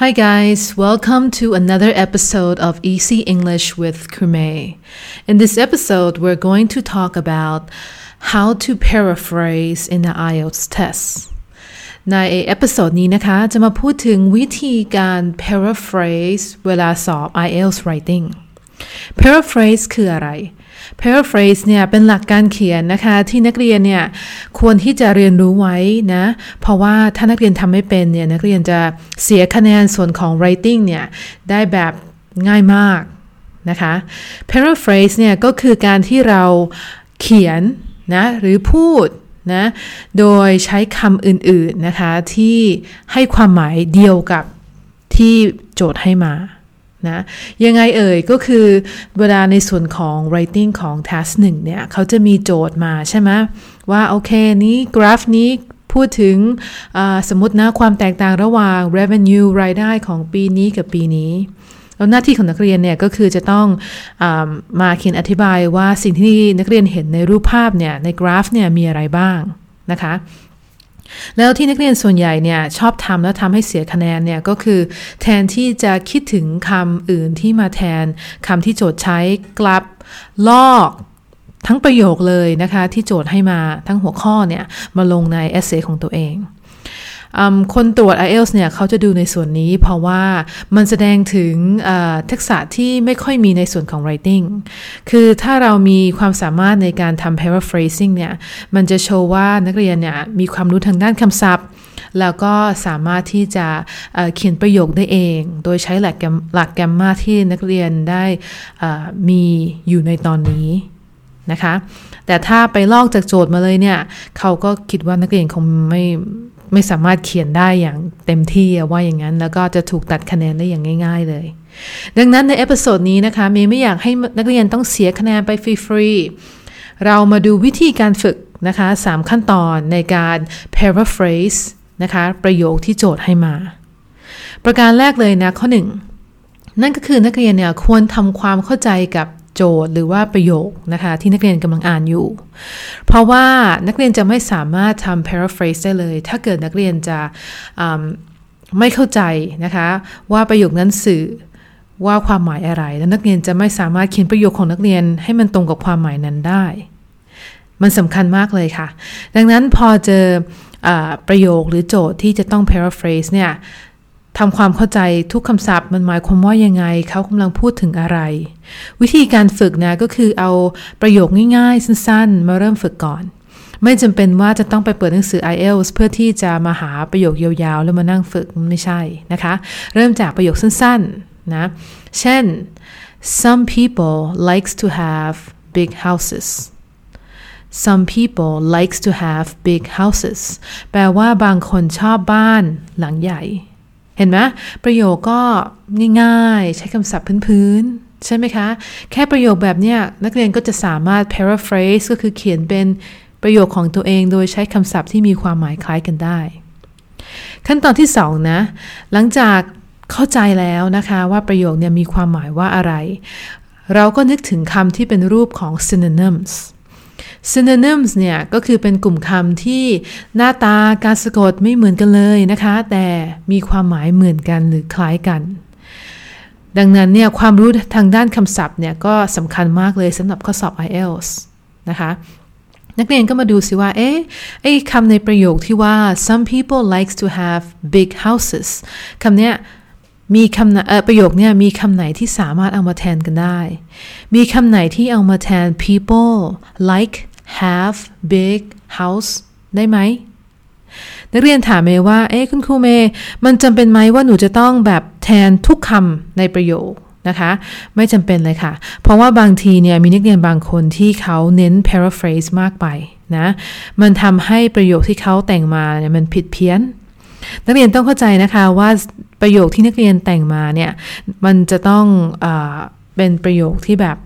Hi, guys. Welcome to another episode of Easy English with Kume. In this episode, we're going to talk about how to paraphrase in the IELTS test. ในเอพิโซดนี้นะคะ จะมาพูดถึงวิธีการ paraphrase เวลาสอบ IELTS writing paraphrase คืออะไร paraphrase เนี่ยเป็นหลักการเขียนนะคะที่นักเรียนเนี่ยควรที่จะเรียนรู้ไว้นะเพราะว่าถ้านักเรียนทำไม่เป็นเนี่ยนักเรียนจะเสียคะแนนส่วนของ writing เนี่ยได้แบบง่ายมากนะคะ paraphrase เนี่ยก็คือการที่เราเขียนนะหรือพูดนะโดยใช้คำอื่นๆนะคะที่ให้ความหมายเดียวกับที่โจทย์ให้มา นะยังไงเอ่ยก็คือเวลาในส่วนของ writing ของ task 1เนี่ยเขาจะมีโจทย์มาใช่ไหมว่าโอเคนี้กราฟนี้พูดถึงสมมตินะความแตกต่างระหว่าง revenue รายได้ของปีนี้กับปีนี้แล้วหน้าที่ของนักเรียนเนี่ยก็คือจะต้องอมาเขียนอธิบายว่าสิ่งที่นักเรียนเห็นในรูปภาพเนี่ยในกราฟเนี่ยมีอะไรบ้างนะคะ แล้วที่นักเรียนส่วนใหญ่เนี่ยชอบทำแล้วทำให้เสียคะแนนเนี่ยก็คือ แทนที่จะคิดถึงคำอื่นที่มาแทนคำที่โจทย์ใช้กลับลอกทั้งประโยคเลยนะคะที่โจทย์ให้มาทั้งหัวข้อเนี่ยมาลงในเอเซของตัวเอง คนตรวจ IELTS เนี่ยเขาจะดูในส่วนนี้ เพราะว่ามันแสดงถึงทักษะที่ไม่ค่อยมีในส่วนของ writing คือถ้าเรามีความสามารถในการทำ paraphrasing เนี่ย มันจะโชว์ว่านักเรียนเนี่ยมีความรู้ทางด้านคำศัพท์ แล้วก็สามารถที่จะเขียนประโยคได้เอง โดยใช้หลักแกมหลักแกมมาที่นักเรียนได้มีอยู่ในตอนนี้นะคะ แต่ถ้าไปลอกจากโจทย์มาเลยเนี่ย เขาก็คิดว่านักเรียนคงไม่ ไม่สามารถเขียนได้อย่างเต็มที่ว่าอย่างนั้น แล้วก็จะถูกตัดคะแนนได้อย่างง่าย ๆ เลย ดังนั้นใน episode นี้นะคะเมย์ไม่อยากให้นักเรียนต้องเสียคะแนนไปฟรีๆเรามาดูวิธีการฝึกนะคะ3ขั้นตอนในการ paraphrase นะคะ ประโยคที่โจทย์ให้มา ประการแรกเลยนะข้อ 1 นั่นก็คือนักเรียนเนี่ยควรทำความเข้าใจกับ โจทย์หรือว่าประโยคนะคะที่นักเรียนกำลังอ่านอยู่ เพราะว่านักเรียนจะไม่สามารถทำ paraphrase ได้เลย ถ้าเกิดนักเรียนจะไม่เข้าใจนะคะว่าประโยคนั้นสื่อว่าความหมายอะไร แล้วนักเรียนจะไม่สามารถเขียนประโยคของนักเรียนให้มันตรงกับความหมายนั้นได้ มันสำคัญมากเลยค่ะ ดังนั้นพอเจออประโยคหรือโจทย์ที่จะต้อง paraphrase เนี่ย ทำความเข้าใจทุกคำศัพท์มันหมายความว่ายังไง เขากำลังพูดถึงอะไร วิธีการฝึกนะก็คือเอาประโยคง่ายๆ สั้นๆ มาเริ่มฝึกก่อน ไม่จำเป็นว่าจะต้องไปเปิดหนังสือ IELTS เพื่อที่จะมาหาประโยคยาวๆ แล้วมานั่งฝึกไม่ใช่นะคะ เริ่มจากประโยคสั้นๆนะ เช่น some people likes to have big houses some people likes to have big houses แปลว่าบางคนชอบบ้านหลังใหญ่ เห็นไหมประโยคก็ง่ายๆ ใช้คำศัพท์พื้นๆ ใช่ไหมคะ แค่ประโยคแบบนี้นักเรียนก็จะสามารถ paraphrase ก็คือเขียนเป็นประโยคของตัวเองโดยใช้คำศัพท์ที่มีความหมายคล้ายกันได้ ขั้นตอนที่สองนะหลังจากเข้าใจแล้วนะคะว่าประโยคเนี่ยมีความหมายว่าอะไร เราก็นึกถึงคำที่เป็นรูปของ synonyms synonyms เนี่ยก็คือเป็นกลุ่มคำที่หน้าตาการสะกดไม่เหมือนกันเลยนะคะ แต่มีความหมายเหมือนกันหรือคล้ายกัน ดังนั้นเนี่ยความรู้ทางด้านคำศัพท์เนี่ยก็สำคัญมากเลยสำหรับข้อสอบ IELTS นะคะนักเรียนก็มาดูสิว่า เอ๊ะ ไอ้คำในประโยคที่ว่า some people likes to have big houses คำเนี้ย มีคำประโยคเนี่ยมีคำไหนที่สามารถเอามาแทนกันได้ มีคำไหนที่เอามาแทน people like have big house ได้ไหม นักเรียนถามเมย์ว่า เอ๊ะคุณครูเมย์มันจำเป็นไหมว่าหนูจะต้องแบบแทนทุกคำในประโยคนะคะ ไม่จำเป็นเลยค่ะ เพราะว่าบางทีเนี่ยมีนักเรียนบางคนที่เขาเน้น paraphrase มากไปนะ มันทำให้ประโยคที่เขาแต่งมาเนี่ยมันผิดเพี้ยน นักเรียนต้องเข้าใจนะคะว่าประโยคที่นักเรียนแต่งมาเนี่ย มันจะต้องอเป็นประโยคที่แบบ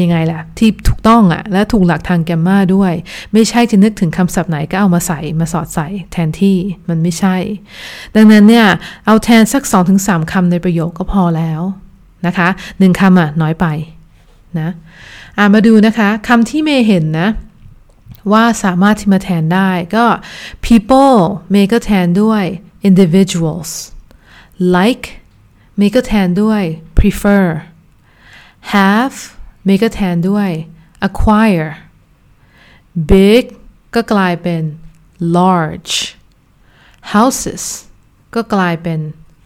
ยังไงล่ะ ที่ถูกต้องอะ่ะ และถูกหลักทางแกมมาด้วย ไม่ใช่จะนึกถึงคำศัพท์ไหนก็เอามาใส่มาสอดใส่แทนที่มันไม่ใช่ ดังนั้นเนี่ย เอาแทนสัก 2-3คำในประโยคก็พอแล้วนะคะหนึ่งคำอะน้อยไปนะอ่ามาดูนะคะคำที่เมย์เห็นนะ ว่าสามารถที่มาแทนได้ก็ people เมก็แทนด้วย individuals like มีก็แทนด้วย prefer have มีก็แทนด้วย acquire big ก็กลายเป็น large houses ก็กลายเป็น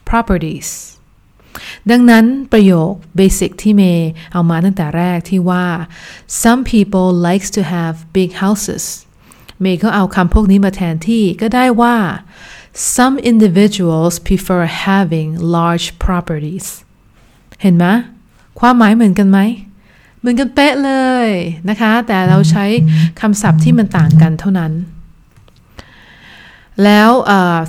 properties ดังนั้นประโยค basic ที่เมย์เอามาตั้งแต่แรกที่ว่า some people likes to have big houses เมย์ก็เอาคำพวกนี้มาแทนที่ก็ได้ว่า some individuals prefer having large properties เห็นไหมความหมายเหมือนกันไหม เหมือนกันเป๊ะเลยนะคะ แต่เราใช้คำศัพท์ที่มันต่างกันเท่านั้น แล้ว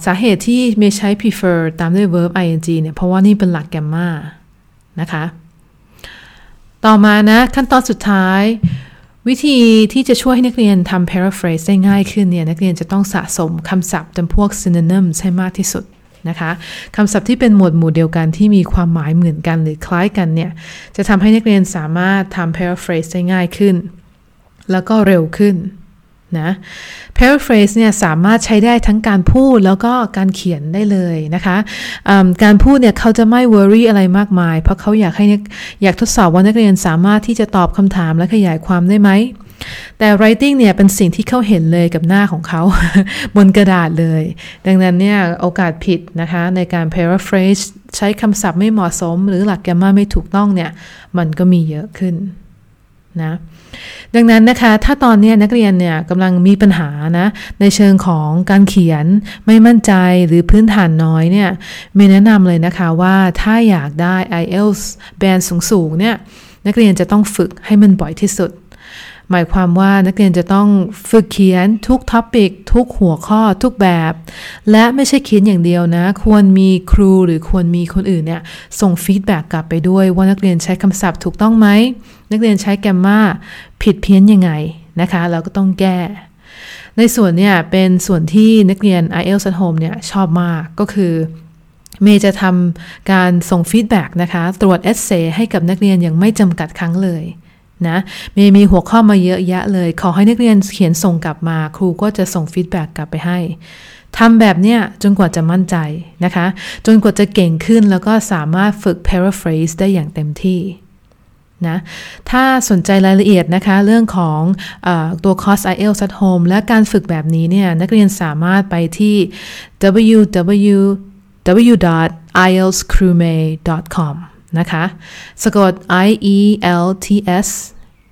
สาเหตุที่เมใช้ prefer ตามด้วย verb ing เนี่ยเพราะว่านี่เป็นหลักแกมมานะคะ ต่อมานะ ขั้นตอนสุดท้าย วิธีที่จะช่วยให้นักเรียนทำ paraphrase ได้ง่ายขึ้นเนี่ย นักเรียนจะต้องสะสมคำศัพท์จำพวก synonyms ให้มากที่สุดนะคะคำศัพท์ที่เป็นหมวดหมู่เดียวกันที่มีความหมายเหมือนกันหรือคล้ายกันเนี่ย จะทำให้นักเรียนสามารถทำ paraphrase ได้ง่ายขึ้น แล้วก็เร็วขึ้น นะ paraphrase เนี่ยสามารถใช้ได้ทั้งการพูดแล้วก็การเขียนได้เลยนะคะการพูดเนี่ยเขาจะไม่ worry อะไรมากมาย เพราะเขาอยากให้อยากทดสอบว่านักเรียนสามารถที่จะตอบคำถามและขยายความได้ไหมแต่ writing เนี่ยเป็นสิ่งที่เขาเห็นเลยกับหน้าของเขา บนกระดาษเลย ดังนั้นเนี่ยโอกาสผิดนะคะ ในการ paraphrase ใช้คำศัพท์ไม่เหมาะสม หรือหลักแกรมมาไม่ถูกต้องเนี่ย มันก็มีเยอะขึ้น นะดังนั้นนะคะถ้าตอนนี้นักเรียนเนี่ยกำลังมีปัญหานะในเชิงของการเขียนไม่มั่นใจหรือพื้นฐานน้อยเนี่ยเมย์แนะนำเลยนะคะว่าถ้าอยากได้ IELTS band สูงๆเนี่ยนักเรียนจะต้องฝึกให้มันบ่อยที่สุด หมายความว่านักเรียนจะต้องฝึกเขียนทุก topic ทุกหัวข้อทุกแบบ และไม่ใช่เขียนอย่างเดียวนะ ควรมีครูหรือควรมีคนอื่นเนี่ยส่ง feedback กลับไปด้วยว่านักเรียนใช้คำศัพท์ถูกต้องไหม นักเรียนใช้ grammarผิดเพี้ยนยังไงนะคะเราก็ต้องแก้ ในส่วนเนี่ยเป็นส่วนที่นักเรียน IELTS at home เนี่ยชอบมากก็คือเมย์จะทำการส่ง feedback นะคะ ตรวจ essay ให้กับนักเรียนอย่างไม่จำกัดครั้งเลย นะมีมีหัวข้อมาเยอะแยะเลย ขอให้นักเรียนเขียนส่งกลับมา ครูก็จะส่ง feedback กลับไปให้ทำแบบเนี้ยจนกว่าจะมั่นใจนะคะ จนกว่าจะเก่งขึ้นแล้วก็สามารถฝึก paraphrase ได้อย่างเต็มที่นะถ้าสนใจรายละเอียดนะคะ เรื่องของอตัวคอร์ส IELTS at home และการฝึกแบบนี้เนี่ย นักเรียนสามารถไปที่ www.ielscrewmay.com นะคะสะกด i e l t s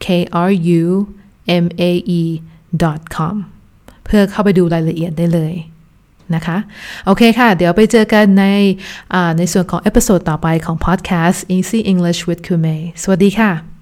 k r u m a e com เพื่อเข้าไปดูรายละเอียดได้เลยนะคะ โอเคค่ะ เดี๋ยวไปเจอกันในในส่วนของเอพิโซดต่อไปของ podcast Easy English with Kume สวัสดีค่ะ